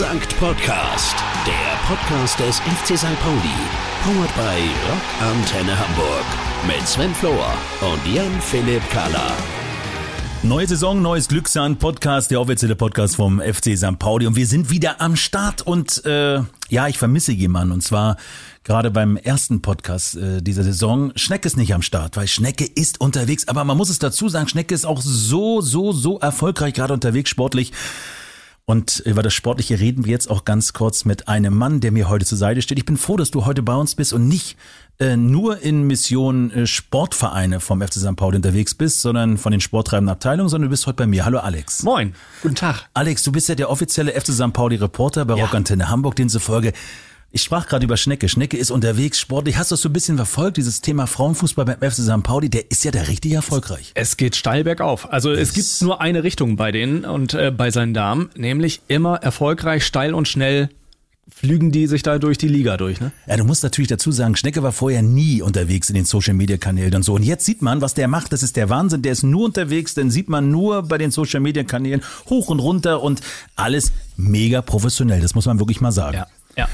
Sankt Podcast, der Podcast des FC St. Pauli. Powered by Rock Antenne Hamburg. Mit Sven Flohr und Jan-Philipp Kahler. Neue Saison, neues Glücksan Podcast, der offizielle Podcast vom FC St. Pauli und wir sind wieder am Start und äh, ja, ich vermisse jemanden und zwar gerade beim ersten Podcast äh, dieser Saison. Schnecke ist nicht am Start, weil Schnecke ist unterwegs, aber man muss es dazu sagen, Schnecke ist auch so, so, so erfolgreich gerade unterwegs sportlich. Und über das Sportliche reden wir jetzt auch ganz kurz mit einem Mann, der mir heute zur Seite steht. Ich bin froh, dass du heute bei uns bist und nicht äh, nur in Mission äh, Sportvereine vom FC St. Pauli unterwegs bist, sondern von den sporttreibenden Abteilungen, sondern du bist heute bei mir. Hallo Alex. Moin, guten Tag. Alex, du bist ja der offizielle FC St. Pauli Reporter bei Ja. Rockantenne Hamburg, den zufolge ich sprach gerade über Schnecke. Schnecke ist unterwegs, sportlich. Hast du das so ein bisschen verfolgt, dieses Thema Frauenfußball beim FC St. Pauli? Der ist ja da richtig erfolgreich. Es geht steil bergauf. Also es gibt nur eine Richtung bei denen und äh, bei seinen Damen, nämlich immer erfolgreich, steil und schnell flügen die sich da durch die Liga durch. Ne? Ja, du musst natürlich dazu sagen, Schnecke war vorher nie unterwegs in den Social Media Kanälen und so. Und jetzt sieht man, was der macht. Das ist der Wahnsinn. Der ist nur unterwegs, dann sieht man nur bei den Social Media Kanälen hoch und runter und alles mega professionell. Das muss man wirklich mal sagen. Ja, ja.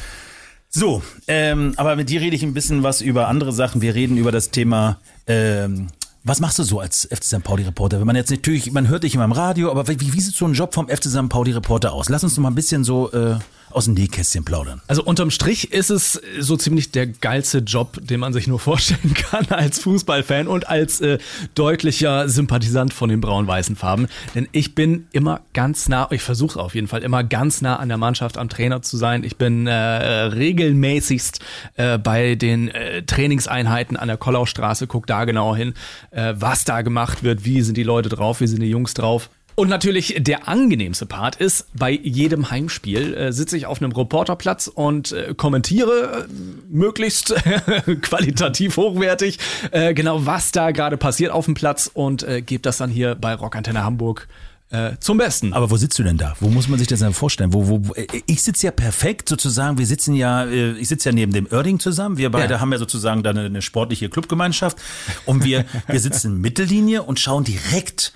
So, ähm, aber mit dir rede ich ein bisschen was über andere Sachen. Wir reden über das Thema, ähm, was machst du so als FC St. Pauli Reporter? Wenn man jetzt natürlich, man hört dich immer im Radio, aber wie, wie sieht so ein Job vom FC St. Pauli Reporter aus? Lass uns doch mal ein bisschen so äh, aus dem Nähkästchen plaudern. Also unterm Strich ist es so ziemlich der geilste Job, den man sich nur vorstellen kann als Fußballfan und als äh, deutlicher Sympathisant von den braun-weißen Farben. Denn ich bin immer ganz nah, ich versuche auf jeden Fall immer ganz nah an der Mannschaft, am Trainer zu sein. Ich bin äh, regelmäßigst äh, bei den äh, Trainingseinheiten an der Kollaustraße, guck da genau hin, äh, was da gemacht wird, wie sind die Leute drauf, wie sind die Jungs drauf. Und natürlich der angenehmste Part ist, bei jedem Heimspiel äh, sitze ich auf einem Reporterplatz und äh, kommentiere äh, möglichst qualitativ hochwertig äh, genau, was da gerade passiert auf dem Platz und äh, gebe das dann hier bei Rockantenne Hamburg äh, zum Besten. Aber wo sitzt du denn da? Wo muss man sich das denn vorstellen? Wo, wo, äh, ich sitze ja perfekt sozusagen. Wir sitzen ja, äh, ich sitze ja neben dem Oerding zusammen. Wir beide Ja. haben ja sozusagen da eine, eine sportliche Clubgemeinschaft und wir, wir sitzen in Mittellinie und schauen direkt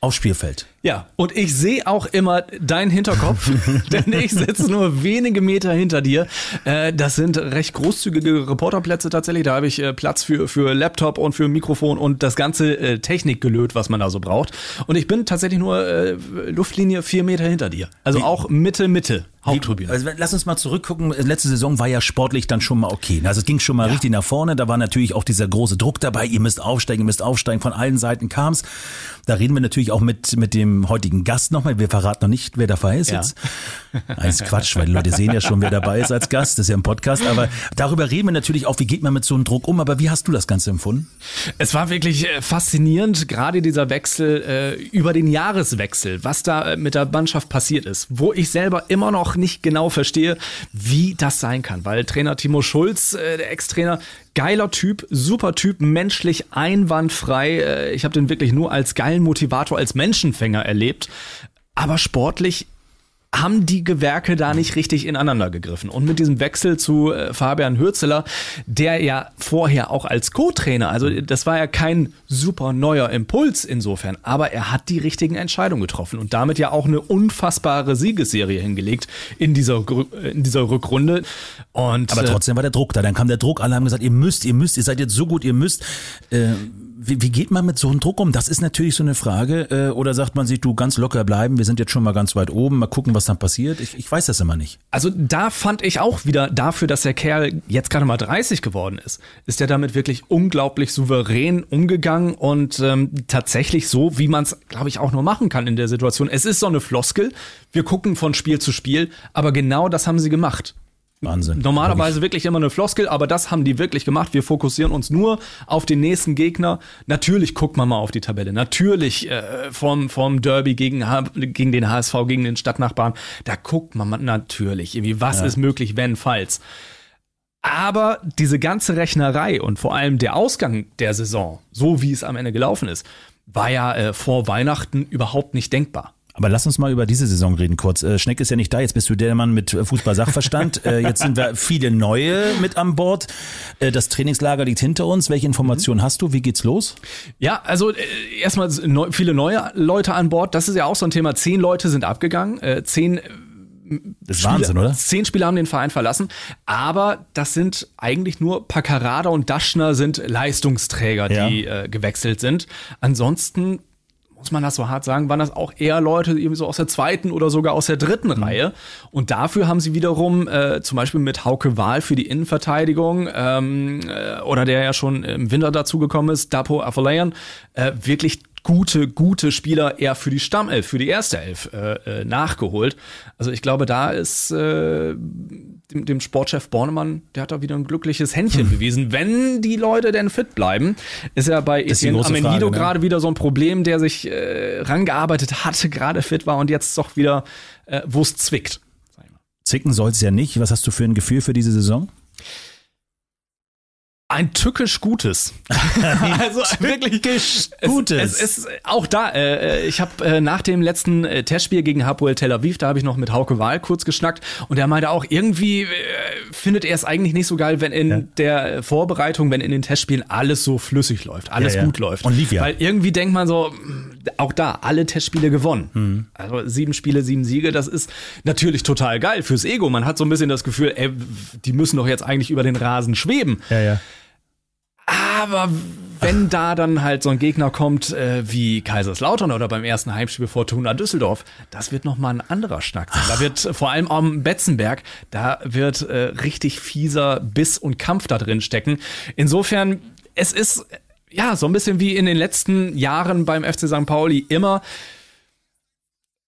aufs Spielfeld. Ja, und ich sehe auch immer deinen Hinterkopf, denn ich sitze nur wenige Meter hinter dir. Äh, das sind recht großzügige Reporterplätze tatsächlich. Da habe ich äh, Platz für, für Laptop und für Mikrofon und das ganze äh, Technikgelöt, was man da so braucht. Und ich bin tatsächlich nur Luftlinie vier Meter hinter dir. Also auch Mitte, Mitte, Haupttribüne. Also lass uns mal zurückgucken. Letzte Saison war ja sportlich dann schon mal okay. Also es ging schon mal richtig nach vorne. Da war natürlich auch dieser große Druck dabei. Ihr müsst aufsteigen, ihr müsst aufsteigen. Von allen Seiten kam's. Da reden wir natürlich auch mit, mit dem heutigen Gast nochmal. Wir verraten noch nicht, wer dabei ist Ja. jetzt. Alles Quatsch, weil die Leute sehen ja schon, wer dabei ist als Gast. Das ist ja ein Podcast. Aber darüber reden wir natürlich auch, wie geht man mit so einem Druck um. Aber wie hast du das Ganze empfunden? Es war wirklich äh, faszinierend, gerade dieser Wechsel äh, über den Jahreswechsel, was da äh, mit der Mannschaft passiert ist, wo ich selber immer noch nicht genau verstehe, wie das sein kann, weil Trainer Timo Schulz, äh, der Ex-Trainer, geiler Typ, super Typ, menschlich einwandfrei. Äh, ich habe den wirklich nur als geilen Motivator, als Menschenfänger erlebt, aber sportlich haben die Gewerke da nicht richtig ineinander gegriffen. Und mit diesem Wechsel zu äh, Fabian Hürzeler, der ja vorher auch als Co-Trainer, also das war ja kein super neuer Impuls insofern, aber er hat die richtigen Entscheidungen getroffen und damit ja auch eine unfassbare Siegesserie hingelegt in dieser, in dieser Rückrunde. Und Aber äh, trotzdem war der Druck da. Dann kam der Druck. Alle haben gesagt, ihr müsst, ihr müsst, ihr seid jetzt so gut, ihr müsst. Äh, wie, wie geht man mit so einem Druck um? Das ist natürlich so eine Frage. Äh, oder sagt man sich, du ganz locker bleiben, wir sind jetzt schon mal ganz weit oben, mal gucken, was dann passiert. Ich, ich weiß das immer nicht. Also da fand ich auch wieder dafür, dass der Kerl jetzt gerade mal 30 geworden ist, ist er damit wirklich unglaublich souverän umgegangen und ähm, tatsächlich so, wie man es, glaube ich, auch nur machen kann in der Situation. Es ist so eine Floskel. Wir gucken von Spiel zu Spiel, aber genau das haben sie gemacht. Wahnsinn. Normalerweise wirklich immer eine Floskel, aber das haben die wirklich gemacht. Wir fokussieren uns nur auf den nächsten Gegner. Natürlich guckt man mal auf die Tabelle. Natürlich äh, vom, vom Derby gegen, gegen den HSV, gegen den Stadtnachbarn. Da guckt man mal natürlich, irgendwie, was ist möglich, wenn, falls. Aber diese ganze Rechnerei und vor allem der Ausgang der Saison, so wie es am Ende gelaufen ist, war ja äh, vor Weihnachten überhaupt nicht denkbar. Aber lass uns mal über diese Saison reden kurz. Äh, Schneck ist ja nicht da, jetzt bist du der Mann mit äh, Fußball-Sachverstand. äh, jetzt sind wir viele neue mit an Bord. Äh, das Trainingslager liegt hinter uns. Welche Informationen hast du? Wie geht's los? Ja, also äh, erstmal neu, viele neue Leute an Bord. Das ist ja auch so ein Thema. Zehn Leute sind abgegangen. Äh, zehn Das ist Wahnsinn, oder? Zehn Spieler haben den Verein verlassen, aber das sind eigentlich nur Paccarada und Daschner sind Leistungsträger, Ja. die äh, gewechselt sind. Ansonsten muss man das so hart sagen, waren das auch eher Leute eben so aus der zweiten oder sogar aus der dritten Mhm. Reihe. Und dafür haben sie wiederum äh, zum Beispiel mit Hauke Wahl für die Innenverteidigung ähm, äh, oder der ja schon im Winter dazugekommen ist, Dapo Afolayan, äh, wirklich gute, gute Spieler eher für die Stammelf, für die erste Elf äh, äh, nachgeholt. Also ich glaube, da ist äh, dem, dem Sportchef Bornemann, der hat da wieder ein glückliches Händchen Hm. bewiesen. Wenn die Leute denn fit bleiben, ist ja bei Etienne Amenido ne? gerade wieder so ein Problem, der sich äh, rangearbeitet hatte, gerade fit war und jetzt doch wieder, äh, wo es zwickt. Zicken soll es ja nicht. Was hast du für ein Gefühl für diese Saison? Ein tückisch Gutes. also wirklich Gutes. Es, es ist auch da. Äh, ich habe äh, nach dem letzten äh, Testspiel gegen Hapoel Tel Aviv, da habe ich noch mit Hauke Wahl kurz geschnackt und der meinte auch irgendwie äh, findet er es eigentlich nicht so geil, wenn in Ja. der Vorbereitung, wenn in den Testspielen alles so flüssig läuft, alles Ja, ja. gut läuft. Und lief ja. Weil irgendwie denkt man so, auch da alle Testspiele gewonnen. Mhm. Also sieben Spiele, sieben Siege, das ist natürlich total geil fürs Ego. Man hat so ein bisschen das Gefühl, ey, die müssen doch jetzt eigentlich über den Rasen schweben. Ja, ja. Aber wenn da dann halt so ein Gegner kommt äh, wie Kaiserslautern oder beim ersten Heimspiel Fortuna Düsseldorf, das wird nochmal ein anderer Schnack sein. Da wird vor allem am Betzenberg, da wird äh, richtig fieser Biss und Kampf da drin stecken. Insofern, es ist ja so ein bisschen wie in den letzten Jahren beim FC St. Pauli immer.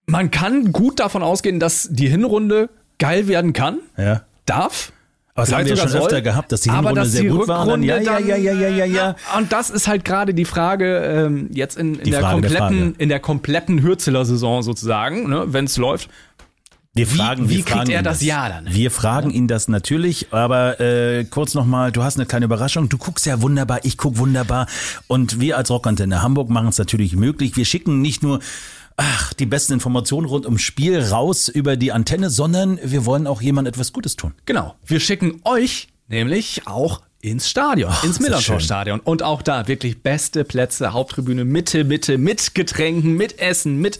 Man kann gut davon ausgehen, dass die Hinrunde geil werden kann, ja. darf. Aber das haben wir ja schon sogar öfter soll, gehabt, dass die Hinrunde sehr die gut war. Dann, ja, Rückrunde ja, ja, ja, ja, ja, ja. Und das ist halt gerade die Frage ähm, jetzt in, in der Frage der kompletten, Frage. in der kompletten Hürzeler Saison sozusagen, ne, wenn es läuft. Wir Wie- fragen, wie wir kriegt er ihn das Ja dann? Wir fragen ihn das natürlich, aber äh, kurz nochmal, du hast eine kleine Überraschung. Du guckst ja wunderbar, ich guck wunderbar. Und wir als Rockantenne Hamburg machen es natürlich möglich. Wir schicken nicht nur ach, die besten Informationen rund ums Spiel raus über die Antenne, sondern wir wollen auch jemand etwas Gutes tun. Genau. Wir schicken euch nämlich auch ins Stadion, ins ist das Millantor-Stadion. Und auch da wirklich beste Plätze, Haupttribüne, Mitte, Mitte, mit Getränken, mit Essen, mit,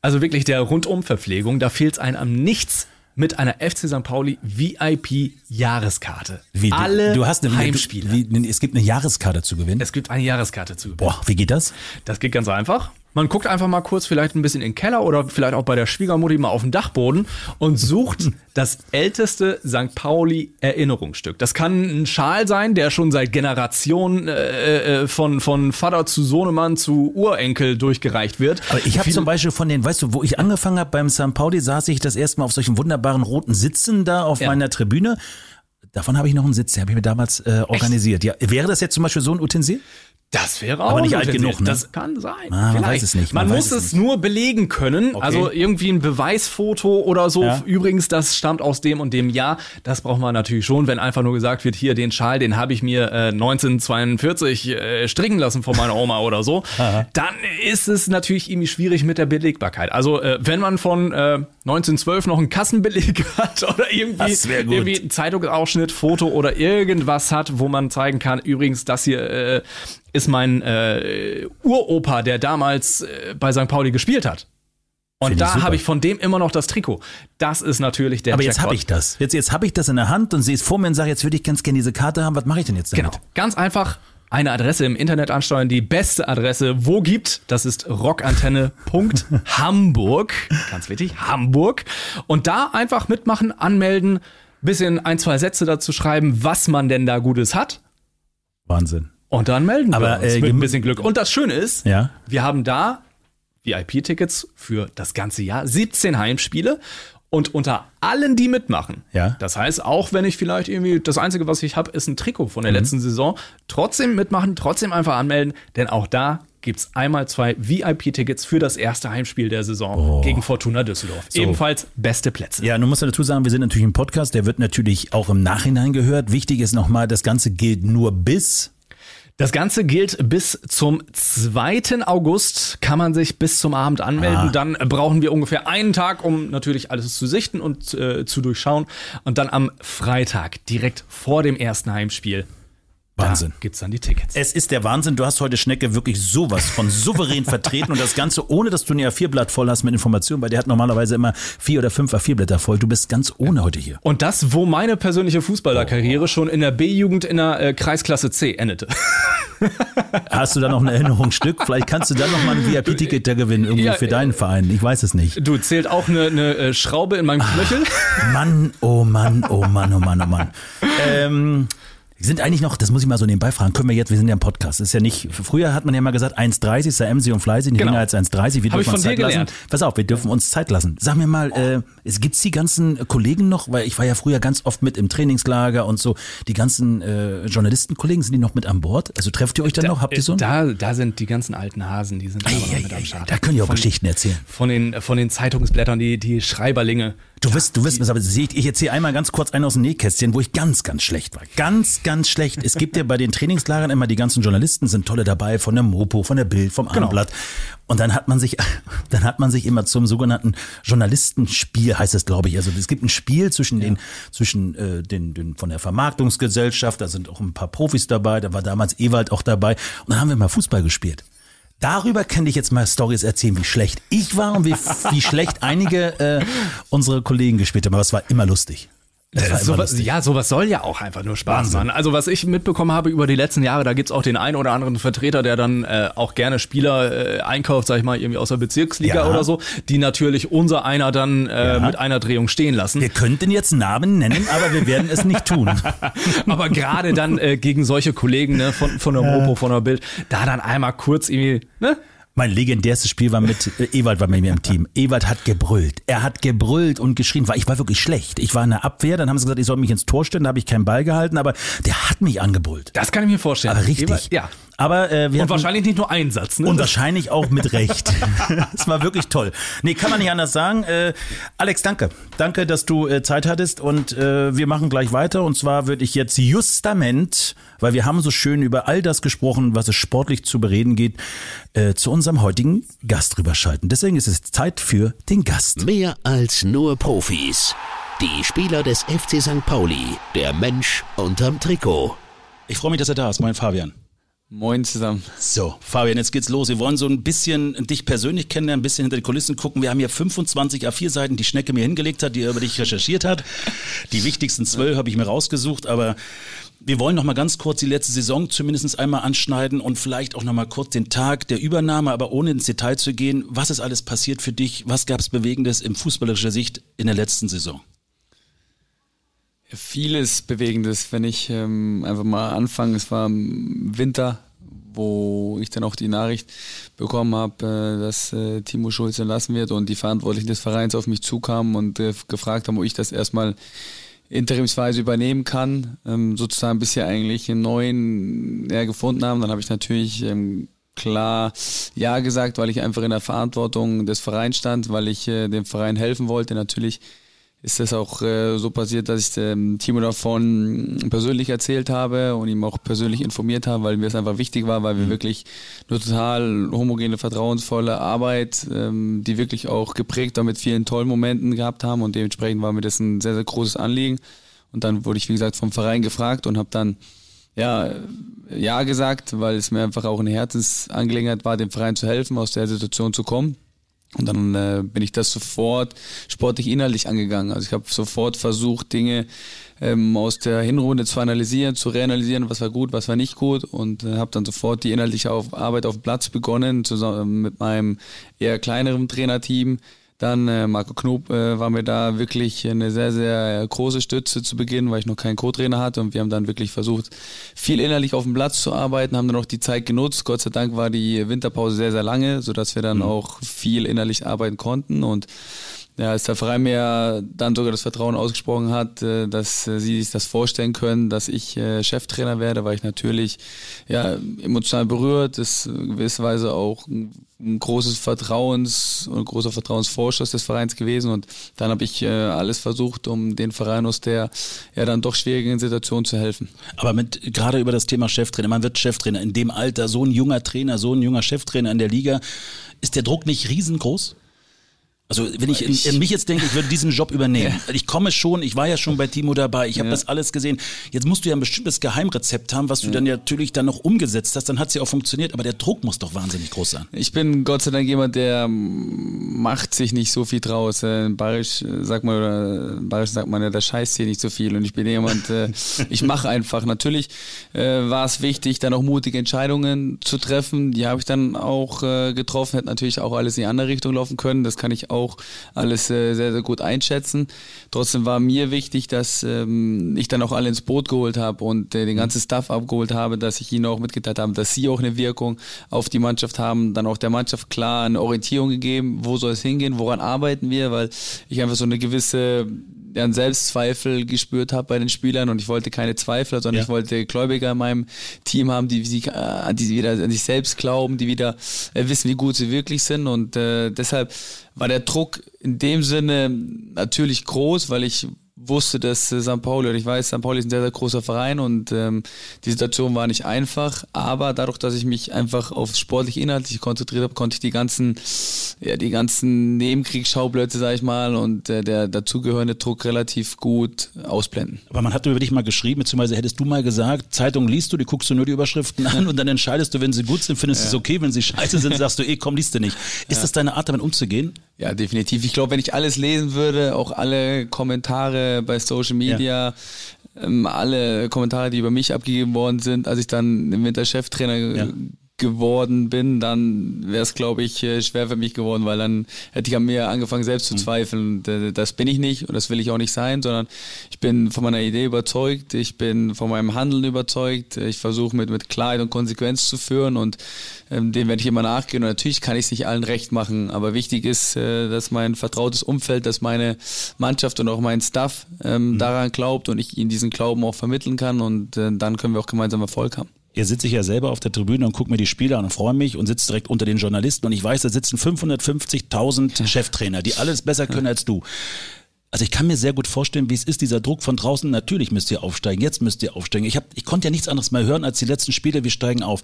also wirklich der Rundumverpflegung. Da fehlt es einem am nichts mit einer FC St. Pauli VIP-Jahreskarte. Wie, Alle du hast eine, Heimspiele. Wie, es gibt eine Jahreskarte zu gewinnen. es gibt eine Jahreskarte zu. Boah, wie geht das? Das geht ganz einfach. Man guckt einfach mal kurz vielleicht ein bisschen in den Keller oder vielleicht auch bei der Schwiegermutti mal auf dem Dachboden und sucht das älteste St. Pauli Erinnerungsstück. Das kann ein Schal sein, der schon seit Generationen äh, äh, von, von Vater zu Sohnemann zu Urenkel durchgereicht wird. Aber ich habe zum Beispiel von den, weißt du, wo ich angefangen habe beim St. Pauli, saß ich das erste Mal auf solchen wunderbaren roten Sitzen da auf Ja. meiner Tribüne. Davon habe ich noch einen Sitz, den habe ich mir damals äh, organisiert. Ja, wäre das jetzt zum Beispiel so ein Utensil? Das wäre auch Aber nicht alt genug, ne? Das kann sein. Ah, man Vielleicht. weiß es nicht, man Man, muss es es nur belegen können. Also irgendwie ein Beweisfoto oder so. Ja. Übrigens, das stammt aus dem und dem Jahr. Das braucht man natürlich schon, wenn einfach nur gesagt wird, hier den Schal, den habe ich mir äh, 1942 äh, stricken lassen von meiner Oma oder so. Dann ist es natürlich irgendwie schwierig mit der Belegbarkeit. Also äh, wenn man von äh, 1912 noch einen Kassenbeleg hat oder irgendwie, irgendwie Zeitungsausschnitt, Foto oder irgendwas hat, wo man zeigen kann, übrigens, das hier äh, ist mein äh, Uropa, der damals äh, bei St. Pauli gespielt hat. Und Find da habe ich von dem immer noch das Trikot. Das ist natürlich der Aber jetzt habe ich das. Jetzt, jetzt habe ich das in der Hand und sehe es vor mir und sage, jetzt würde ich ganz gerne diese Karte haben. Was mache ich denn jetzt damit? Genau. Ganz einfach eine Adresse im Internet ansteuern. Die beste Adresse, wo gibt, das ist rockantenne.hamburg. Ganz wichtig, Hamburg. Und da einfach mitmachen, anmelden, bisschen ein, zwei Sätze dazu schreiben, was man denn da Gutes hat. Wahnsinn. Und dann melden Aber, wir uns äh, mit ein bisschen Glück. Und das Schöne ist, Ja. wir haben da VIP-Tickets für das ganze Jahr, 17 Heimspiele. Und unter allen, die mitmachen, Ja. das heißt, auch wenn ich vielleicht irgendwie, das Einzige, was ich habe, ist ein Trikot von der Mhm. letzten Saison, trotzdem mitmachen, trotzdem einfach anmelden, denn auch da gibt's einmal zwei VIP-Tickets für das erste Heimspiel der Saison gegen Fortuna Düsseldorf. Ebenfalls beste Plätze. Ja, nun muss man dazu sagen, wir sind natürlich ein Podcast, der wird natürlich auch im Nachhinein gehört. Wichtig ist nochmal, das Ganze gilt nur bis Das Ganze gilt bis zum 2. August, kann man sich bis zum Abend anmelden. Ah. Dann brauchen wir ungefähr einen Tag, um natürlich alles zu sichten und äh, zu durchschauen. Und dann am Freitag, direkt vor dem ersten Heimspiel, Wahnsinn. Da gibt's dann die Tickets. Es ist der Wahnsinn. Du hast heute Schnecke wirklich sowas von souverän vertreten und das Ganze ohne, dass du ein A4-Blatt voll hast mit Informationen, weil der hat normalerweise immer vier oder fünf A4-Blätter voll. Du bist ganz ohne heute hier. Und das, wo meine persönliche Fußballerkarriere schon in der B-Jugend in der äh, Kreisklasse C endete. Hast du da noch ein Erinnerungsstück? Vielleicht kannst du dann noch mal ein VIP-Ticket da gewinnen, irgendwie Ja, für deinen Verein. Ich weiß es nicht. Du zählt auch eine, eine äh, Schraube in meinem Knöchel. Mann, oh Mann, oh Mann, oh Mann, oh Mann. Ähm, sind eigentlich noch, das muss ich mal so nebenbei fragen, können wir jetzt, wir sind ja im Podcast, ist ja nicht, früher hat man ja mal gesagt 1,30 sei emsig und fleißig, nicht Genau. länger als 1,30, wir Hab ich dürfen uns Zeit lassen. gelernt. Pass auf, wir dürfen uns Zeit lassen. Sag mir mal, äh, es gibt's die ganzen Kollegen noch, weil ich war ja früher ganz oft mit im Trainingslager und so, die ganzen äh, Journalistenkollegen, sind die noch mit an Bord? Also trefft ihr euch dann noch? Habt ihr so? Da, da sind die ganzen alten Hasen, die sind Ei, immer noch mit ei, am Start. da können die auch von, Geschichten erzählen. Von den, von den Zeitungsblättern, die, die Schreiberlinge. Du wirst, du wirst sagen, ich, ich erzähle einmal ganz kurz einen aus dem Nähkästchen, wo ich ganz, ganz schlecht war. Ganz, ganz schlecht. Es gibt ja bei den Trainingslagern immer die ganzen Journalisten sind tolle dabei, von der Mopo, von der Bild, vom Abendblatt. Und dann hat man sich, dann hat man sich immer zum sogenannten Journalistenspiel, heißt es, glaube ich. Also es gibt ein Spiel zwischen den, zwischen äh, den, den von der Vermarktungsgesellschaft, da sind auch ein paar Profis dabei, da war damals Ewald auch dabei. Und dann haben wir mal Fußball gespielt. Darüber kann ich jetzt mal Stories erzählen, wie schlecht ich war und wie, wie schlecht einige äh, unsere Kollegen gespielt haben. Aber es war immer lustig. Immer Sowas, ja, sowas soll ja auch einfach nur Spaß Wahnsinn. machen. Also was ich mitbekommen habe über die letzten Jahre, da gibt's auch den einen oder anderen Vertreter, der dann äh, auch gerne Spieler äh, einkauft, sag ich mal, irgendwie aus der Bezirksliga Ja. oder so, die natürlich unser einer dann äh, Ja. mit einer Drehung stehen lassen. Wir könnten jetzt Namen nennen, aber wir werden es nicht tun. Aber gerade dann äh, gegen solche Kollegen ne, von, von der Mopo, von der Bild, da dann einmal kurz irgendwie, ne? Mein legendärstes Spiel war mit äh, Ewald war mit mir im Team. Ewald hat gebrüllt. Er hat gebrüllt und geschrien, weil ich war wirklich schlecht. Ich war in der Abwehr, dann haben sie gesagt, ich soll mich ins Tor stellen, da habe ich keinen Ball gehalten, aber der hat mich angebrüllt. Das kann ich mir vorstellen. Aber richtig. Jeweils- Ja. Aber äh, wir Und wahrscheinlich nicht nur ein Satz, ne? Und wahrscheinlich auch mit Recht. Es war wirklich toll. Nee, kann man nicht anders sagen. Äh, Alex, danke. Danke, dass du äh, Zeit hattest und äh, wir machen gleich weiter. Und zwar würde ich jetzt justament, weil wir haben so schön über all das gesprochen, was es sportlich zu bereden geht, äh, zu unserem heutigen Gast rüberschalten. Deswegen ist es Zeit für den Gast. Mehr als nur Profis. Die Spieler des FC St. Pauli. Der Mensch unterm Trikot. Ich freue mich, dass er da ist, mein Fabian. Moin zusammen. So, Fabian, jetzt geht's los. Wir wollen so ein bisschen dich persönlich kennenlernen, ein bisschen hinter die Kulissen gucken. Wir haben hier 25 A4-Seiten, die Schnecke mir hingelegt hat, die er über dich recherchiert hat. Die wichtigsten zwölf habe ich mir rausgesucht, aber wir wollen noch mal ganz kurz die letzte Saison zumindest einmal anschneiden und vielleicht auch noch mal kurz den Tag der Übernahme, aber ohne ins Detail zu gehen. Was ist alles passiert für dich? Was gab's Bewegendes im fußballerischer Sicht in der letzten Saison? Vieles Bewegendes, wenn ich ähm, einfach mal anfange. Es war Winter, wo ich dann auch die Nachricht bekommen habe, äh, dass äh, Timo Schulz entlassen wird und die Verantwortlichen des Vereins auf mich zukamen und äh, gefragt haben, ob ich das erstmal interimsweise übernehmen kann, ähm, sozusagen bis sie eigentlich einen neuen ja, gefunden haben. Dann habe ich natürlich ähm, klar Ja gesagt, weil ich einfach in der Verantwortung des Vereins stand, weil ich dem Verein helfen wollte. Natürlich ist es auch äh, so passiert, dass ich dem Timo davon persönlich erzählt habe und ihm auch persönlich informiert habe, weil mir es einfach wichtig war, weil wir wirklich eine total homogene, vertrauensvolle Arbeit, ähm, die wirklich auch geprägt war mit vielen tollen Momenten gehabt haben und dementsprechend war mir das ein sehr, sehr großes Anliegen. Und dann wurde ich, wie gesagt, vom Verein gefragt und habe dann ja, ja gesagt, weil es mir einfach auch eine Herzensangelegenheit war, dem Verein zu helfen, aus der Situation zu kommen. Und dann äh, bin ich das sofort sportlich inhaltlich angegangen. Also ich habe sofort versucht, Dinge ähm, aus der Hinrunde zu analysieren, zu reanalysieren, was war gut, was war nicht gut und äh, habe dann sofort die inhaltliche auf Arbeit auf dem Platz begonnen, zusammen mit meinem eher kleineren Trainerteam. Dann äh, Marco Knob äh, war mir da wirklich eine sehr, sehr große Stütze zu Beginn, weil ich noch keinen Co-Trainer hatte. Und wir haben dann wirklich versucht, viel innerlich auf dem Platz zu arbeiten, haben dann auch die Zeit genutzt. Gott sei Dank war die Winterpause sehr, sehr lange, sodass wir dann auch viel innerlich arbeiten konnten. Und ja, als der Verein mir dann sogar das Vertrauen ausgesprochen hat, äh, dass äh, sie sich das vorstellen können, dass ich äh, Cheftrainer werde, war ich natürlich ja, emotional berührt. Ist in gewisser Weise auch ein, großes Vertrauens und großer Vertrauensvorschuss des Vereins gewesen. Und dann habe ich alles versucht, um den Verein aus der ja dann doch schwierigen Situation zu helfen. Aber mit gerade über das Thema Cheftrainer, man wird Cheftrainer in dem Alter, so ein junger Trainer, so ein junger Cheftrainer in der Liga, ist der Druck nicht riesengroß? Also wenn ich, ich in, mich jetzt denke, ich würde diesen Job übernehmen. Ja. Ich komme schon, ich war ja schon bei Timo dabei, ich habe ja. das alles gesehen. Jetzt musst du ja ein bestimmtes Geheimrezept haben, was du ja. dann natürlich dann noch umgesetzt hast. Dann hat es ja auch funktioniert, aber der Druck muss doch wahnsinnig groß sein. Ich bin Gott sei Dank jemand, der macht sich nicht so viel draus. Äh, in Bayerisch äh, sagt man oder in Bayerisch sagt man ja, der scheißt hier nicht so viel. Und ich bin jemand, äh, ich mache einfach. Natürlich war es wichtig, dann auch mutige Entscheidungen zu treffen. Die habe ich dann auch getroffen. Hätte natürlich auch alles in die andere Richtung laufen können. Das kann ich auch auch alles äh, sehr, sehr gut einschätzen. Trotzdem war mir wichtig, dass ähm, ich dann auch alle ins Boot geholt habe und äh, den ganzen Staff abgeholt habe, dass ich ihnen auch mitgeteilt habe, dass sie auch eine Wirkung auf die Mannschaft haben, dann auch der Mannschaft klar eine Orientierung gegeben, wo soll es hingehen, woran arbeiten wir, weil ich einfach so eine gewisse einen Selbstzweifel gespürt habe bei den Spielern und ich wollte keine Zweifler, sondern ja. ich wollte Gläubiger in meinem Team haben, die, die, äh, die wieder an sich selbst glauben, die wieder äh, wissen, wie gut sie wirklich sind und äh, deshalb war der Druck in dem Sinne natürlich groß, weil ich wusste, dass äh, St. Pauli, und ich weiß, St. Pauli ist ein sehr, sehr großer Verein und ähm, die Situation war nicht einfach, aber dadurch, dass ich mich einfach aufs sportlich inhaltlich konzentriert habe, konnte ich die ganzen, ja, die ganzen Nebenkriegsschauplätze, sag ich mal, und äh, der dazugehörende Druck relativ gut ausblenden. Aber man hat über dich mal geschrieben, beziehungsweise hättest du mal gesagt, Zeitung liest du, die guckst du nur die Überschriften an und dann entscheidest du, wenn sie gut sind, findest du ja. es okay, wenn sie scheiße sind, sagst du, eh, komm, liest du nicht. Ist ja. das deine Art, damit umzugehen? Ja, definitiv. Ich glaube, wenn ich alles lesen würde, auch alle Kommentare bei Social Media, ja. ähm, alle Kommentare, die über mich abgegeben worden sind, als ich dann im Winter Cheftrainer ja geworden bin, dann wäre es, glaube ich, äh, schwer für mich geworden, weil dann hätte ich an mir angefangen, selbst zu mhm. zweifeln. Das bin ich nicht und das will ich auch nicht sein, sondern ich bin von meiner Idee überzeugt, ich bin von meinem Handeln überzeugt, ich versuche mit, mit Klarheit und Konsequenz zu führen und ähm, dem werde ich immer nachgehen und natürlich kann ich es nicht allen recht machen, aber wichtig ist, äh, dass mein vertrautes Umfeld, dass meine Mannschaft und auch mein Staff ähm, mhm. daran glaubt und ich ihnen diesen Glauben auch vermitteln kann und äh, dann können wir auch gemeinsam Erfolg haben. Hier sitze ich ja selber auf der Tribüne und gucke mir die Spiele an und freue mich und sitze direkt unter den Journalisten und ich weiß, da sitzen 550.000 Cheftrainer, die alles besser können als du. Also ich kann mir sehr gut vorstellen, wie es ist, dieser Druck von draußen. Natürlich müsst ihr aufsteigen, jetzt müsst ihr aufsteigen. Ich, hab, ich konnte ja nichts anderes mehr hören als die letzten Spiele, wir steigen auf.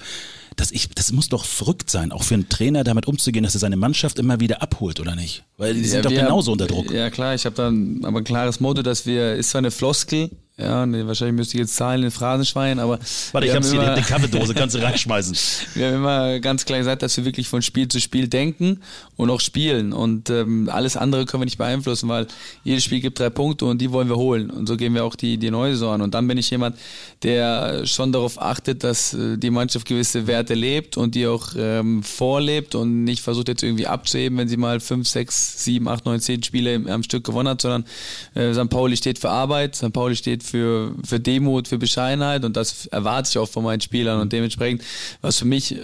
Das, ich, das muss doch verrückt sein, auch für einen Trainer damit umzugehen, dass er seine Mannschaft immer wieder abholt, oder nicht? Weil die ja, sind doch genauso haben, unter Druck. Ja klar, ich habe dann aber ein klares Motto, dass wir, ist zwar eine Floskel, ja, nee, wahrscheinlich müsste ich jetzt Zahlen in Phrasenschwein, aber. Warte, ich hab's hier, eine Kaffeedose, kannst du reinschmeißen. wir haben immer ganz klar gesagt, dass wir wirklich von Spiel zu Spiel denken und auch spielen. Und ähm, alles andere können wir nicht beeinflussen, weil jedes Spiel gibt drei Punkte und die wollen wir holen. Und so gehen wir auch die, die neue Saison an. Und dann bin ich jemand, der schon darauf achtet, dass äh, die Mannschaft gewisse Werte lebt und die auch ähm, vorlebt und nicht versucht jetzt irgendwie abzuheben, wenn sie mal fünf, sechs, sieben, acht, neun, zehn Spiele am Stück gewonnen hat, sondern äh, St. Pauli steht für Arbeit, St. Pauli für, für Demut, für Bescheidenheit und das erwarte ich auch von meinen Spielern und dementsprechend war es für mich äh,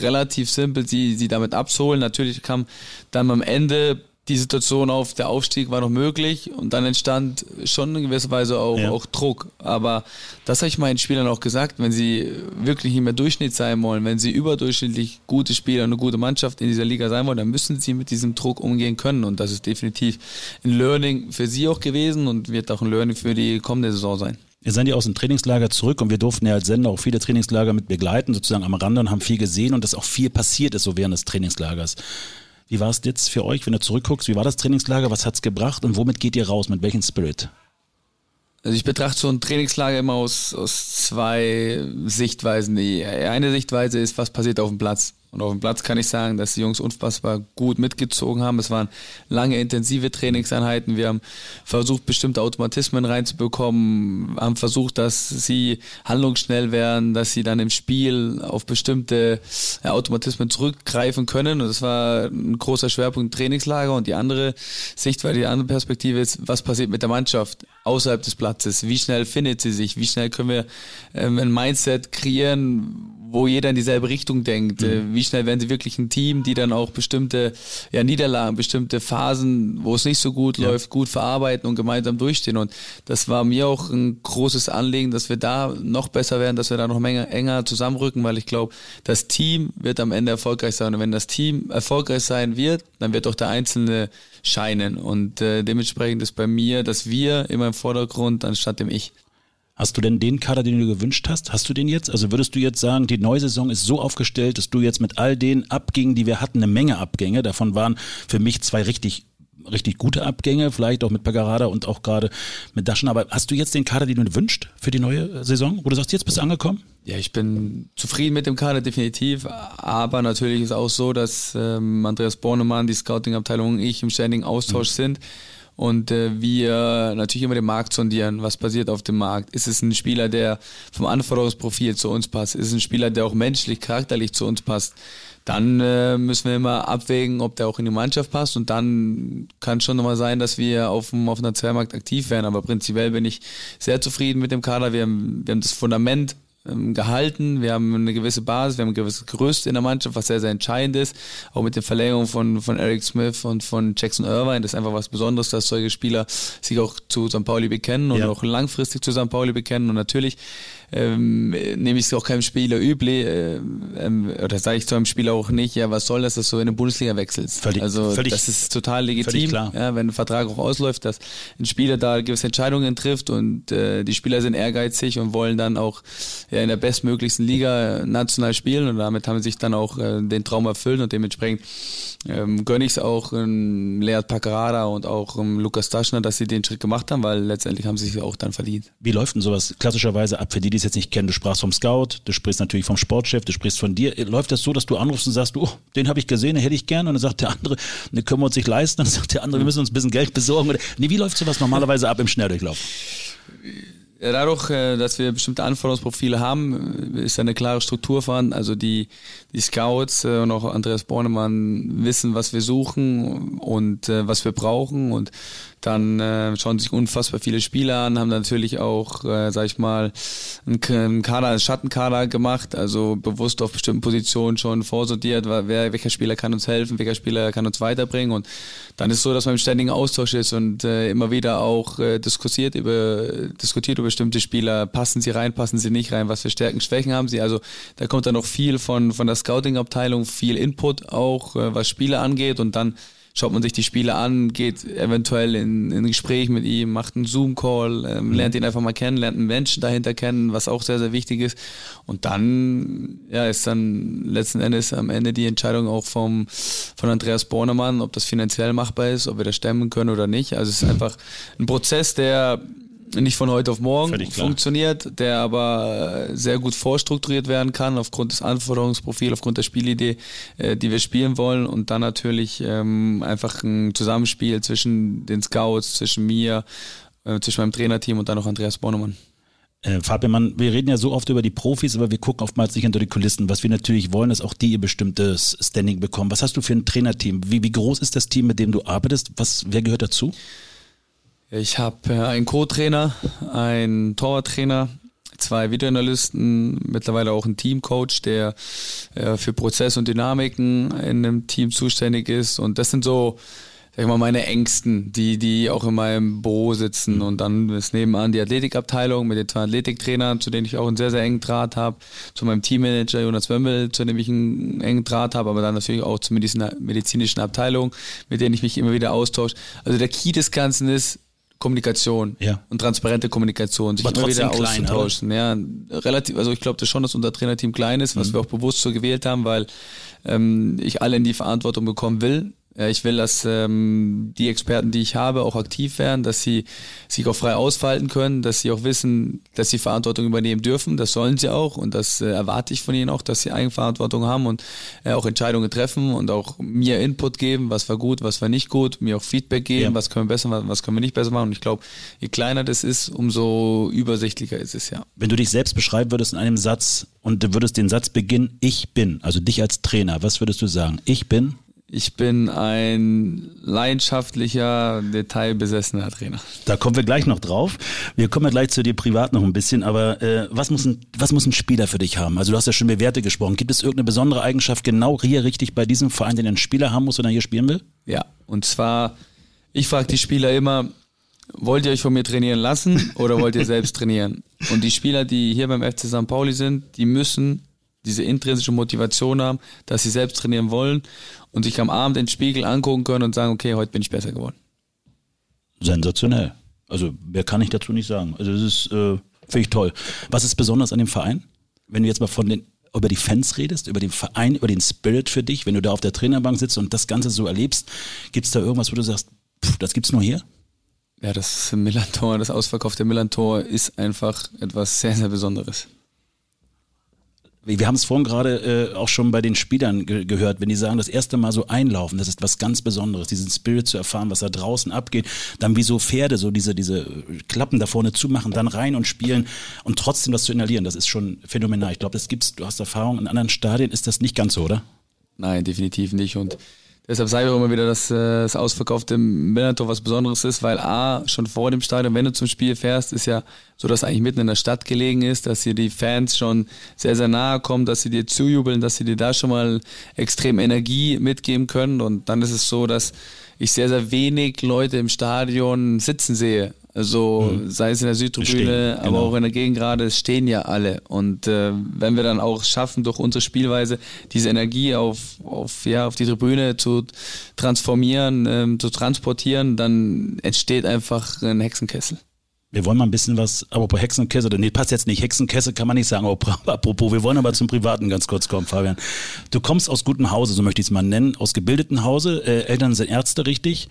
relativ simpel, sie, sie damit abzuholen. Natürlich kam dann am Ende die Situation auf, der Aufstieg war noch möglich und dann entstand schon in gewisser Weise auch, ja. auch Druck. Aber das habe ich meinen Spielern auch gesagt, wenn sie wirklich nicht mehr Durchschnitt sein wollen, wenn sie überdurchschnittlich gute Spieler und eine gute Mannschaft in dieser Liga sein wollen, dann müssen sie mit diesem Druck umgehen können. Und das ist definitiv ein Learning für sie auch gewesen und wird auch ein Learning für die kommende Saison sein. Wir sind ja aus dem Trainingslager zurück und wir durften ja als Sender auch viele Trainingslager mit begleiten, sozusagen am Rande und haben viel gesehen und dass auch viel passiert ist so während des Trainingslagers. Wie war es jetzt für euch, wenn du zurückguckst? Wie war das Trainingslager? Was hat's gebracht und womit geht ihr raus? Mit welchem Spirit? Also ich betrachte so ein Trainingslager immer aus, aus zwei Sichtweisen. Die eine Sichtweise ist, was passiert auf dem Platz. Und auf dem Platz kann ich sagen, dass die Jungs unfassbar gut mitgezogen haben. Es waren lange intensive Trainingseinheiten. Wir haben versucht, bestimmte Automatismen reinzubekommen, haben versucht, dass sie handlungsschnell werden, dass sie dann im Spiel auf bestimmte Automatismen zurückgreifen können. Und das war ein großer Schwerpunkt Trainingslager. Und die andere Sichtweise, die andere Perspektive ist, was passiert mit der Mannschaft außerhalb des Platzes? Wie schnell findet sie sich? Wie schnell können wir ähm, ein Mindset kreieren, wo jeder in dieselbe Richtung denkt. Mhm. Äh, wie schnell werden sie wirklich ein Team, die dann auch bestimmte ja, Niederlagen, bestimmte Phasen, wo es nicht so gut ja. läuft, gut verarbeiten und gemeinsam durchstehen. Und das war mir auch ein großes Anliegen, dass wir da noch besser werden, dass wir da noch enger, enger zusammenrücken, weil ich glaube, das Team wird am Ende erfolgreich sein. Und wenn das Team erfolgreich sein wird, dann wird auch der Einzelne scheinen. Und äh, dementsprechend ist bei mir, dass wir immer im Vordergrund anstatt dem Ich. Hast du denn den Kader, den du gewünscht hast? Hast du den jetzt? Also würdest du jetzt sagen, die neue Saison ist so aufgestellt, dass du jetzt mit all den Abgängen, die wir hatten, eine Menge Abgänge, davon waren für mich zwei richtig richtig gute Abgänge, vielleicht auch mit Pagarada und auch gerade mit Daschen. Aber hast du jetzt den Kader, den du wünschst für die neue Saison? Wo du sagst, jetzt bist du angekommen? Ja, ich bin zufrieden mit dem Kader, definitiv. Aber natürlich ist auch so, dass ähm, Andreas Bornemann, die Scouting-Abteilung und ich im ständigen Austausch mhm. sind und äh, wir natürlich immer den Markt sondieren, was passiert auf dem Markt. Ist es ein Spieler, der vom Anforderungsprofil zu uns passt? Ist es ein Spieler, der auch menschlich, charakterlich zu uns passt? Dann äh, müssen wir immer abwägen, ob der auch in die Mannschaft passt und dann kann schon nochmal sein, dass wir auf dem, auf Transfermarkt aktiv werden. Aber prinzipiell bin ich sehr zufrieden mit dem Kader. Wir haben, wir haben das Fundament gehalten. Wir haben eine gewisse Basis, wir haben ein gewisses Gerüst in der Mannschaft, was sehr, sehr entscheidend ist. Auch mit der Verlängerung von, von Eric Smith und von Jackson Irvine. Das ist einfach was Besonderes, dass solche Spieler sich auch zu St. Pauli bekennen und ja. auch langfristig zu St. Pauli bekennen. Und natürlich ähm, nehme ich es auch keinem Spieler übel, äh, ähm, oder sage ich zu einem Spieler auch nicht, ja, was soll das, dass du in eine Bundesliga wechselst? Völlig, also völlig, das ist total legitim, klar. Ja, wenn ein Vertrag auch ausläuft, dass ein Spieler da gewisse Entscheidungen trifft und äh, die Spieler sind ehrgeizig und wollen dann auch ja, in der bestmöglichsten Liga national spielen und damit haben sie sich dann auch äh, den Traum erfüllt und dementsprechend ähm, gönne ich es auch ähm, Lead Paccarada und auch ähm, Lukas Taschner, dass sie den Schritt gemacht haben, weil letztendlich haben sie sich auch dann verdient. Wie läuft denn sowas klassischerweise ab für die, die es jetzt nicht kennen? Du sprachst vom Scout, du sprichst natürlich vom Sportchef, du sprichst von dir. Läuft das so, dass du anrufst und sagst, oh, den habe ich gesehen, den hätte ich gern und dann sagt der andere, den können wir uns nicht leisten, dann sagt der andere, wir müssen uns ein bisschen Geld besorgen. Nee, wie läuft sowas normalerweise ab im Schnelldurchlauf? Dadurch, äh, dass wir bestimmte Anforderungsprofile haben, ist eine klare Struktur vorhanden. Also die, die Scouts äh, und auch Andreas Bornemann wissen, was wir suchen und äh, was wir brauchen. Und dann äh, schauen sich unfassbar viele Spieler an, haben natürlich auch, äh, sag ich mal, einen Kader, einen Schattenkader gemacht, also bewusst auf bestimmten Positionen schon vorsortiert, wer, welcher Spieler kann uns helfen, welcher Spieler kann uns weiterbringen. Und dann ist es so, dass man im ständigen Austausch ist und äh, immer wieder auch äh, diskutiert über diskutiert über bestimmte Spieler, passen sie rein, passen sie nicht rein, was für Stärken, Schwächen haben sie. Also da kommt dann noch viel von von der Scouting-Abteilung, viel Input auch, äh, was Spieler angeht. Und dann schaut man sich die Spiele an, geht eventuell in, in ein Gespräch mit ihm, macht einen Zoom-Call, ähm, mhm. lernt ihn einfach mal kennen, lernt einen Menschen dahinter kennen, was auch sehr, sehr wichtig ist. Und dann ja, ist dann letzten Endes am Ende die Entscheidung auch vom, von Andreas Bornemann, ob das finanziell machbar ist, ob wir das stemmen können oder nicht. Also es ist einfach ein Prozess, der nicht von heute auf morgen funktioniert, der aber äh, sehr gut vorstrukturiert werden kann aufgrund des Anforderungsprofils, aufgrund der Spielidee, äh, die wir spielen wollen und dann natürlich ähm, einfach ein Zusammenspiel zwischen den Scouts, zwischen mir, äh, zwischen meinem Trainerteam und dann noch Andreas Bornemann. Äh, Fabian, wir reden ja so oft über die Profis, aber wir gucken oftmals nicht hinter die Kulissen. Was wir natürlich wollen, ist auch die ihr bestimmtes Standing bekommen. Was hast du für ein Trainerteam? Wie, wie groß ist das Team, mit dem du arbeitest? Was, wer gehört dazu? Ich habe äh, einen Co-Trainer, einen Torwarttrainer, zwei Videoanalysten, mittlerweile auch einen Teamcoach, der äh, für Prozess und Dynamiken in einem Team zuständig ist. Und das sind so, sag ich mal, meine Ängsten, die, die auch in meinem Büro sitzen. Und dann ist nebenan die Athletikabteilung mit den zwei Athletiktrainern, zu denen ich auch einen sehr, sehr engen Draht habe, zu meinem Teammanager Jonas Wömmel, zu dem ich einen engen Draht habe, aber dann natürlich auch zur medizinischen Abteilung, mit denen ich mich immer wieder austausche. Also der Key des Ganzen ist, Kommunikation ja. und transparente Kommunikation, sich Aber immer wieder klein, auszutauschen. Ja, relativ, also ich glaube das schon, dass unser Trainerteam klein ist, was mhm. wir auch bewusst so gewählt haben, weil ähm, ich alle in die Verantwortung bekommen will. Ich will, dass ähm, die Experten, die ich habe, auch aktiv werden, dass sie sich auch frei ausfalten können, dass sie auch wissen, dass sie Verantwortung übernehmen dürfen. Das sollen sie auch und das äh, erwarte ich von ihnen auch, dass sie Eigenverantwortung haben und äh, auch Entscheidungen treffen und auch mir Input geben, was war gut, was war nicht gut, mir auch Feedback geben, ja. was können wir besser machen, was können wir nicht besser machen. Und ich glaube, je kleiner das ist, umso übersichtlicher ist es ja. Wenn du dich selbst beschreiben würdest in einem Satz und du würdest den Satz beginnen, ich bin, also dich als Trainer, was würdest du sagen? Ich bin? Ich bin ein leidenschaftlicher, detailbesessener Trainer. Da kommen wir gleich noch drauf. Wir kommen ja gleich zu dir privat noch ein bisschen, aber äh, was, muss ein, was muss ein Spieler für dich haben? Also du hast ja schon über Werte gesprochen. Gibt es irgendeine besondere Eigenschaft genau hier richtig bei diesem Verein, den ein Spieler haben muss, wenn er hier spielen will? Ja, und zwar, ich frage die Spieler immer, wollt ihr euch von mir trainieren lassen oder wollt ihr selbst trainieren? Und die Spieler, die hier beim FC St. Pauli sind, die müssen diese intrinsische Motivation haben, dass sie selbst trainieren wollen und sich am Abend den Spiegel angucken können und sagen, okay, heute bin ich besser geworden. Sensationell. Also wer kann ich dazu nicht sagen. Also das ist, äh, finde ich toll. Was ist besonders an dem Verein? Wenn du jetzt mal von den über die Fans redest, über den Verein, über den Spirit für dich, wenn du da auf der Trainerbank sitzt und das Ganze so erlebst, gibt es da irgendwas, wo du sagst, pff, das gibt's nur hier? Ja, das Millantor, das ausverkaufte Millantor ist einfach etwas sehr, sehr Besonderes. Wir haben es vorhin gerade äh, auch schon bei den Spielern ge gehört, wenn die sagen, das erste Mal so einlaufen, das ist was ganz Besonderes, diesen Spirit zu erfahren, was da draußen abgeht, dann wie so Pferde, so diese, diese Klappen da vorne zumachen, dann rein und spielen und trotzdem das zu inhalieren, das ist schon phänomenal. Ich glaube, das gibt's, du hast Erfahrung, in anderen Stadien ist das nicht ganz so, oder? Nein, definitiv nicht und Deshalb sage ich auch immer wieder, dass äh, das ausverkaufte Millantor was Besonderes ist, weil A, schon vor dem Stadion, wenn du zum Spiel fährst, ist ja so, dass eigentlich mitten in der Stadt gelegen ist, dass hier die Fans schon sehr, sehr nahe kommen, dass sie dir zujubeln, dass sie dir da schon mal extrem Energie mitgeben können. Und dann ist es so, dass ich sehr, sehr wenig Leute im Stadion sitzen sehe. Also mhm. sei es in der Südtribüne, aber genau. auch in der Gegend gerade, es stehen ja alle. Und äh, wenn wir dann auch schaffen, durch unsere Spielweise diese Energie auf, auf, ja, auf die Tribüne zu transformieren, ähm, zu transportieren, dann entsteht einfach ein Hexenkessel. Wir wollen mal ein bisschen was, apropos Hexenkäse, nee, passt jetzt nicht, Hexenkäse kann man nicht sagen, apropos, wir wollen aber zum Privaten ganz kurz kommen, Fabian. Du kommst aus gutem Hause, so möchte ich es mal nennen, aus gebildeten Hause, äh, Eltern sind Ärzte, richtig?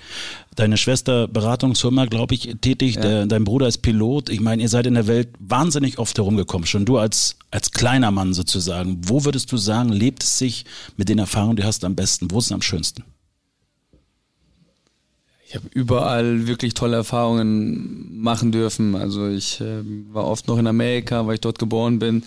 Deine Schwester Beratungsfirma, glaube ich, tätig, ja. Der, dein Bruder ist Pilot. Ich meine, ihr seid in der Welt wahnsinnig oft herumgekommen, schon du als, als kleiner Mann sozusagen. Wo würdest du sagen, lebt es sich mit den Erfahrungen, die du hast, am besten? Wo ist es am schönsten? Habe überall wirklich tolle Erfahrungen machen dürfen. Also ich äh, war oft noch in Amerika, weil ich dort geboren bin.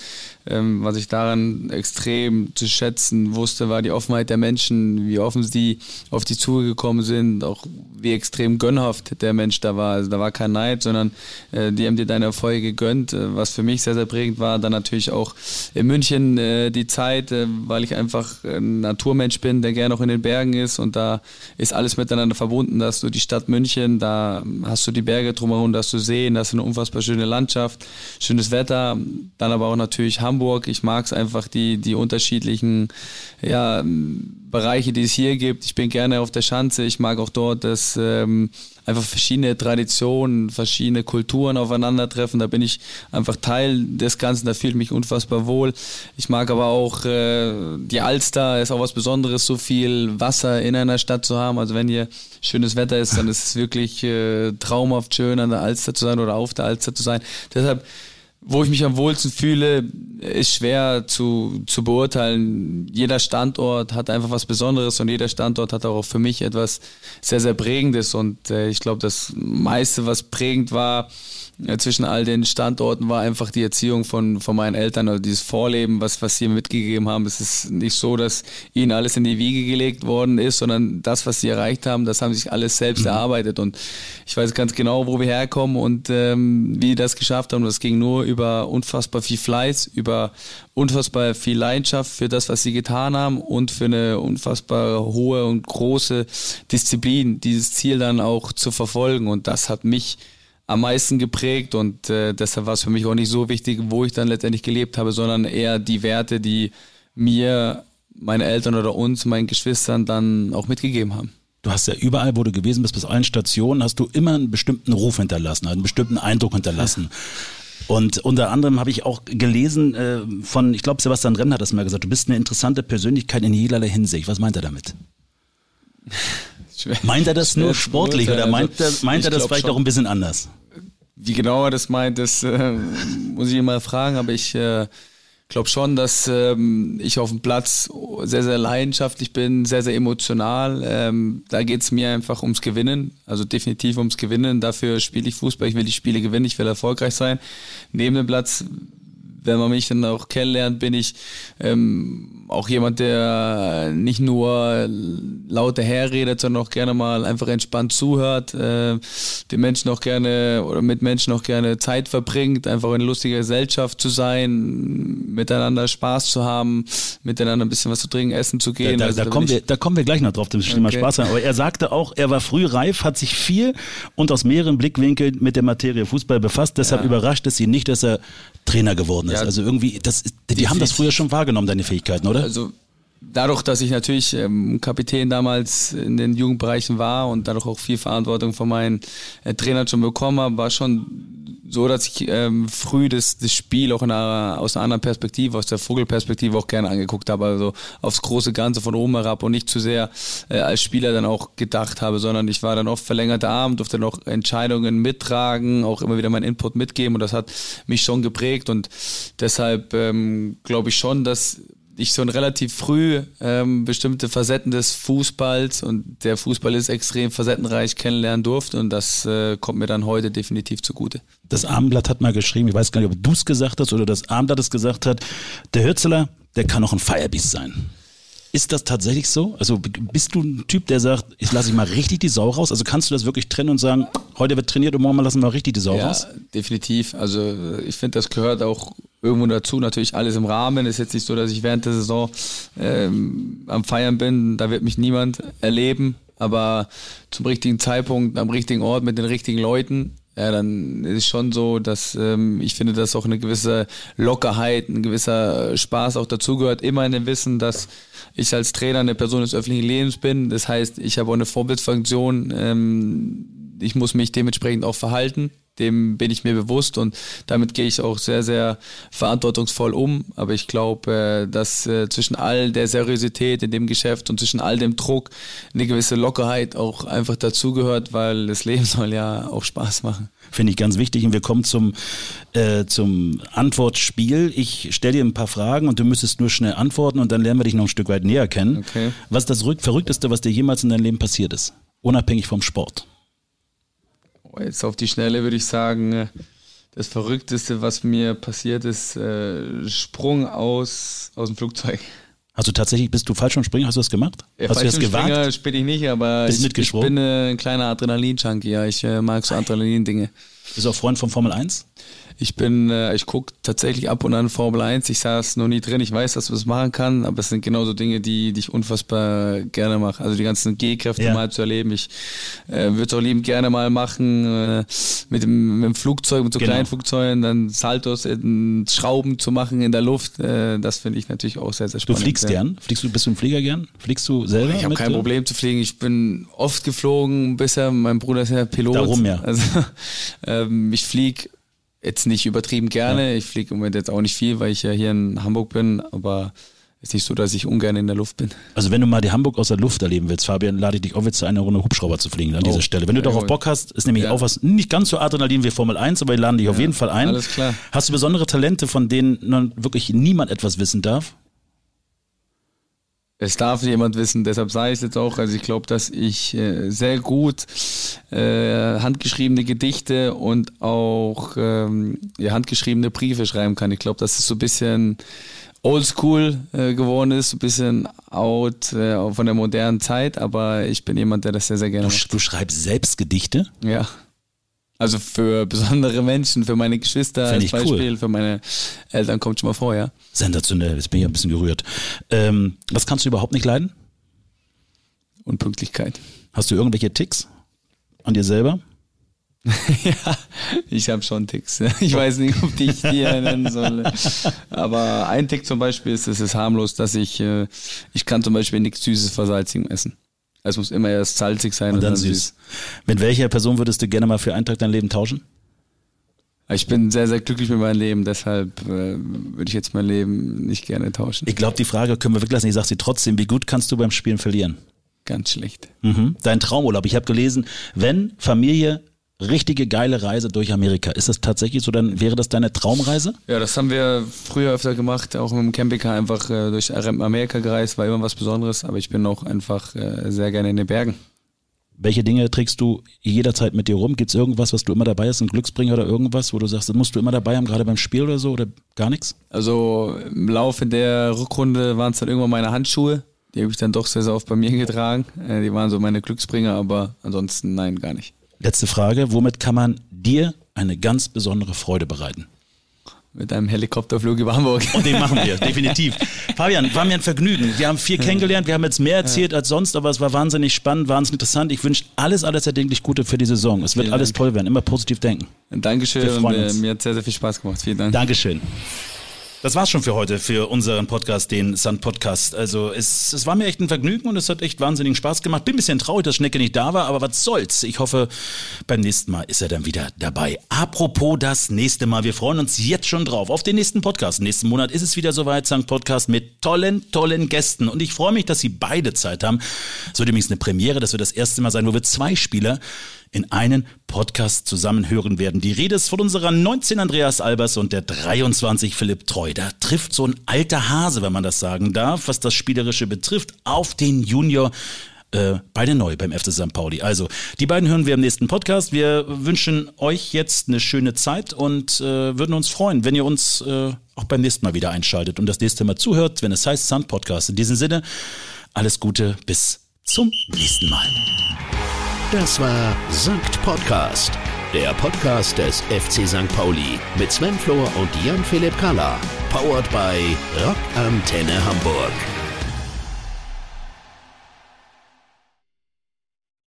Ähm, was ich daran extrem zu schätzen wusste, war die Offenheit der Menschen, wie offen sie auf die zugekommen sind, auch wie extrem gönnhaft der Mensch da war. Also da war kein Neid, sondern äh, die haben dir deine Erfolge gegönnt, äh, was für mich sehr, sehr prägend war. Dann natürlich auch in München äh, die Zeit, äh, weil ich einfach ein Naturmensch bin, der gerne auch in den Bergen ist und da ist alles miteinander verbunden, dass du die Stadt München, da hast du die Berge drumherum, da hast du Seen, da hast du eine unfassbar schöne Landschaft, schönes Wetter, dann aber auch natürlich Hamburg. Ich mag es einfach, die, die unterschiedlichen ja, Bereiche, die es hier gibt. Ich bin gerne auf der Schanze. Ich mag auch dort, dass ähm, einfach verschiedene Traditionen, verschiedene Kulturen aufeinandertreffen. Da bin ich einfach Teil des Ganzen. Da fühle ich mich unfassbar wohl. Ich mag aber auch äh, die Alster. Ist auch was Besonderes, so viel Wasser in einer Stadt zu haben. Also wenn hier schönes Wetter ist, dann ist es wirklich äh, traumhaft schön, an der Alster zu sein oder auf der Alster zu sein. Deshalb wo ich mich am wohlsten fühle, ist schwer zu, zu beurteilen. Jeder Standort hat einfach was Besonderes und jeder Standort hat auch für mich etwas sehr, sehr Prägendes. Und äh, ich glaube, das meiste, was prägend war, zwischen all den Standorten war einfach die Erziehung von, von meinen Eltern oder dieses Vorleben, was, was sie mir mitgegeben haben. Es ist nicht so, dass ihnen alles in die Wiege gelegt worden ist, sondern das, was sie erreicht haben, das haben sich alles selbst mhm. erarbeitet. Und ich weiß ganz genau, wo wir herkommen und ähm, wie die das geschafft haben. Das ging nur über unfassbar viel Fleiß, über unfassbar viel Leidenschaft für das, was sie getan haben und für eine unfassbar hohe und große Disziplin, dieses Ziel dann auch zu verfolgen. Und das hat mich am meisten geprägt und äh, deshalb war es für mich auch nicht so wichtig, wo ich dann letztendlich gelebt habe, sondern eher die Werte, die mir meine Eltern oder uns, meinen Geschwistern dann auch mitgegeben haben. Du hast ja überall, wo du gewesen bist, bis allen Stationen, hast du immer einen bestimmten Ruf hinterlassen, einen bestimmten Eindruck hinterlassen. Und unter anderem habe ich auch gelesen äh, von, ich glaube, Sebastian Renn hat das mal gesagt, du bist eine interessante Persönlichkeit in jederlei Hinsicht. Was meint er damit? Meint er das nur sportlich oder meint er, meint er das vielleicht schon. auch ein bisschen anders? Wie genau er das meint, das äh, muss ich ihn mal fragen, aber ich äh, glaube schon, dass ähm, ich auf dem Platz sehr, sehr leidenschaftlich bin, sehr, sehr emotional. Ähm, da geht es mir einfach ums Gewinnen, also definitiv ums Gewinnen. Dafür spiele ich Fußball, ich will die Spiele gewinnen, ich will erfolgreich sein. Neben dem Platz wenn man mich dann auch kennenlernt, bin ich ähm, auch jemand, der nicht nur laut daherredet, sondern auch gerne mal einfach entspannt zuhört, äh, den Menschen auch gerne oder mit Menschen auch gerne Zeit verbringt, einfach in lustiger Gesellschaft zu sein, miteinander Spaß zu haben, miteinander ein bisschen was zu trinken, essen zu gehen. Da, da, also, da kommen, wir, da kommen wir gleich noch drauf, das Thema okay. Spaß haben. Aber er sagte auch, er war früh reif, hat sich viel und aus mehreren Blickwinkeln mit der Materie Fußball befasst. Deshalb ja. überrascht es ihn nicht, dass er Trainer geworden ist. Also irgendwie, das, die, die haben das früher schon wahrgenommen, deine Fähigkeiten, oder? Also dadurch, dass ich natürlich ähm, Kapitän damals in den Jugendbereichen war und dadurch auch viel Verantwortung von meinen äh, Trainern schon bekommen habe, war schon so, dass ich ähm, früh das, das Spiel auch einer, aus einer anderen Perspektive, aus der Vogelperspektive auch gerne angeguckt habe. Also aufs große Ganze von oben herab und nicht zu sehr äh, als Spieler dann auch gedacht habe, sondern ich war dann oft verlängerter Arm, durfte noch Entscheidungen mittragen, auch immer wieder meinen Input mitgeben und das hat mich schon geprägt und deshalb ähm, glaube ich schon, dass ich schon relativ früh ähm, bestimmte Facetten des Fußballs und der Fußball ist extrem facettenreich kennenlernen durfte und das äh, kommt mir dann heute definitiv zugute. Das Abendblatt hat mal geschrieben, ich weiß gar nicht, ob du es gesagt hast oder das Abendblatt es gesagt hat, der Hürzeler, der kann auch ein Firebeast sein. Ist das tatsächlich so? Also bist du ein Typ, der sagt, ich lasse ich mal richtig die Sau raus? Also kannst du das wirklich trennen und sagen, heute wird trainiert und morgen mal lassen wir richtig die Sau ja, raus? definitiv. Also ich finde, das gehört auch irgendwo dazu. Natürlich alles im Rahmen. Ist jetzt nicht so, dass ich während der Saison ähm, am Feiern bin. Da wird mich niemand erleben. Aber zum richtigen Zeitpunkt, am richtigen Ort, mit den richtigen Leuten, ja, dann ist es schon so, dass ähm, ich finde, dass auch eine gewisse Lockerheit, ein gewisser Spaß auch dazugehört. Immer in dem Wissen, dass ich als Trainer eine Person des öffentlichen Lebens bin. Das heißt, ich habe auch eine Vorbildfunktion. Ähm, ich muss mich dementsprechend auch verhalten dem bin ich mir bewusst und damit gehe ich auch sehr, sehr verantwortungsvoll um. Aber ich glaube, äh, dass äh, zwischen all der Seriosität in dem Geschäft und zwischen all dem Druck eine gewisse Lockerheit auch einfach dazugehört, weil das Leben soll ja auch Spaß machen. Finde ich ganz wichtig. Und wir kommen zum, äh, zum Antwortspiel. Ich stelle dir ein paar Fragen und du müsstest nur schnell antworten und dann lernen wir dich noch ein Stück weit näher kennen. Okay. Was ist das Verrückteste, was dir jemals in deinem Leben passiert ist? Unabhängig vom Sport. Jetzt auf die Schnelle würde ich sagen, das Verrückteste, was mir passiert ist, äh, Sprung aus, aus dem Flugzeug. Also tatsächlich bist du Fallschirmspringer, hast du das gemacht? Ja, hast du das gewagt? spiele ich nicht, aber bist ich, ich bin ein kleiner Adrenalin-Junkie, ja. Ich äh, mag so Adrenalin-Dinge. Bist du auch Freund von Formel 1? Ich bin, äh, ich gucke tatsächlich ab und an Formel 1. Ich saß noch nie drin. Ich weiß, dass man das machen kann, aber es sind genauso Dinge, die, die ich unfassbar gerne mache. Also die ganzen G-Kräfte ja. mal zu erleben. Ich äh, würde es auch liebend gerne mal machen äh, mit, dem, mit dem Flugzeug, mit so genau. kleinen Flugzeugen, dann Saltos, in Schrauben zu machen in der Luft. Äh, das finde ich natürlich auch sehr, sehr spannend. Du fliegst ja. gern? Fliegst du, bist du ein Flieger gern? Fliegst du selber? Ich habe kein Problem zu fliegen. Ich bin oft geflogen bisher. Mein Bruder ist ja Pilot. Darum ja. Also ähm, ich fliege jetzt nicht übertrieben gerne. Ja. Ich fliege im Moment jetzt auch nicht viel, weil ich ja hier in Hamburg bin, aber ist nicht so, dass ich ungern in der Luft bin. Also wenn du mal die Hamburg aus der Luft erleben willst, Fabian, lade ich dich auch jetzt zu einer Runde Hubschrauber zu fliegen an oh. dieser Stelle. Wenn du ja, doch auf Bock hast, ist nämlich ja. auch was, nicht ganz so Adrenalin wie Formel 1, aber wir laden dich ja. auf jeden Fall ein. Alles klar. Hast du besondere Talente, von denen wirklich niemand etwas wissen darf? Es darf jemand wissen, deshalb sage ich es jetzt auch. Also ich glaube, dass ich äh, sehr gut äh, handgeschriebene Gedichte und auch ähm, ja, handgeschriebene Briefe schreiben kann. Ich glaube, dass es so ein bisschen oldschool äh, geworden ist, ein bisschen out äh, von der modernen Zeit, aber ich bin jemand, der das sehr, sehr gerne du, macht. Du schreibst selbst Gedichte? Ja. Also für besondere Menschen, für meine Geschwister Fänd als Beispiel, cool. für meine Eltern kommt schon mal vor, ja. Sensationell, jetzt bin ich ein bisschen gerührt. Ähm, was kannst du überhaupt nicht leiden? Unpünktlichkeit. Hast du irgendwelche Ticks an dir selber? ja, ich habe schon Ticks. Ich weiß nicht, ob ich die nennen soll. Aber ein Tick zum Beispiel ist, es ist harmlos, dass ich, äh, ich kann zum Beispiel nichts Süßes vor salzigem essen. Es muss immer erst salzig sein und, und dann, dann süß. süß. Mit welcher Person würdest du gerne mal für einen Tag dein Leben tauschen? Ich bin sehr, sehr glücklich mit meinem Leben, deshalb äh, würde ich jetzt mein Leben nicht gerne tauschen. Ich glaube, die Frage können wir weglassen. Ich sage sie trotzdem. Wie gut kannst du beim Spielen verlieren? Ganz schlecht. Mhm. Dein Traumurlaub. Ich habe gelesen, wenn Familie richtige geile Reise durch Amerika. Ist das tatsächlich so? Dann wäre das deine Traumreise? Ja, das haben wir früher öfter gemacht, auch mit dem Campingcar einfach äh, durch Amerika gereist, war immer was Besonderes, aber ich bin auch einfach äh, sehr gerne in den Bergen. Welche Dinge trägst du jederzeit mit dir rum? Gibt es irgendwas, was du immer dabei hast, ein Glücksbringer oder irgendwas, wo du sagst, das musst du immer dabei haben, gerade beim Spiel oder so oder gar nichts? Also im Laufe der Rückrunde waren es dann irgendwann meine Handschuhe. Die habe ich dann doch sehr, sehr oft bei mir getragen. Äh, die waren so meine Glücksbringer, aber ansonsten nein, gar nicht. Letzte Frage. Womit kann man dir eine ganz besondere Freude bereiten? Mit einem Helikopterflug über Hamburg. Und den machen wir, definitiv. Fabian, war mir ein Vergnügen. Wir haben viel kennengelernt, wir haben jetzt mehr erzählt als sonst, aber es war wahnsinnig spannend, wahnsinnig interessant. Ich wünsche alles, alles erdenklich Gute für die Saison. Es wird Vielen alles Dank. toll werden. Immer positiv denken. Dankeschön. Wir freuen uns. Mir hat sehr, sehr viel Spaß gemacht. Vielen Dank. Dankeschön. Das war's schon für heute, für unseren Podcast, den Sun Podcast. Also es, es war mir echt ein Vergnügen und es hat echt wahnsinnigen Spaß gemacht. Bin ein bisschen traurig, dass Schnecke nicht da war, aber was soll's. Ich hoffe, beim nächsten Mal ist er dann wieder dabei. Apropos das nächste Mal, wir freuen uns jetzt schon drauf auf den nächsten Podcast. Nächsten Monat ist es wieder soweit, St. Podcast mit tollen, tollen Gästen. Und ich freue mich, dass Sie beide Zeit haben. Es wird übrigens eine Premiere, das wird das erste Mal sein, wo wir zwei Spieler in einen Podcast zusammenhören werden. Die Rede ist von unserer 19 Andreas Albers und der 23 Philipp Treu. Da trifft so ein alter Hase, wenn man das sagen darf, was das Spielerische betrifft, auf den Junior äh, beide neu beim FC St. Pauli. Also, die beiden hören wir im nächsten Podcast. Wir wünschen euch jetzt eine schöne Zeit und äh, würden uns freuen, wenn ihr uns äh, auch beim nächsten Mal wieder einschaltet und das nächste Mal zuhört, wenn es heißt St. Podcast. In diesem Sinne, alles Gute, bis zum nächsten Mal. Das war Sankt Podcast, der Podcast des FC St. Pauli mit Sven Flohr und Jan-Philipp Kalla. Powered by Rock Antenne Hamburg.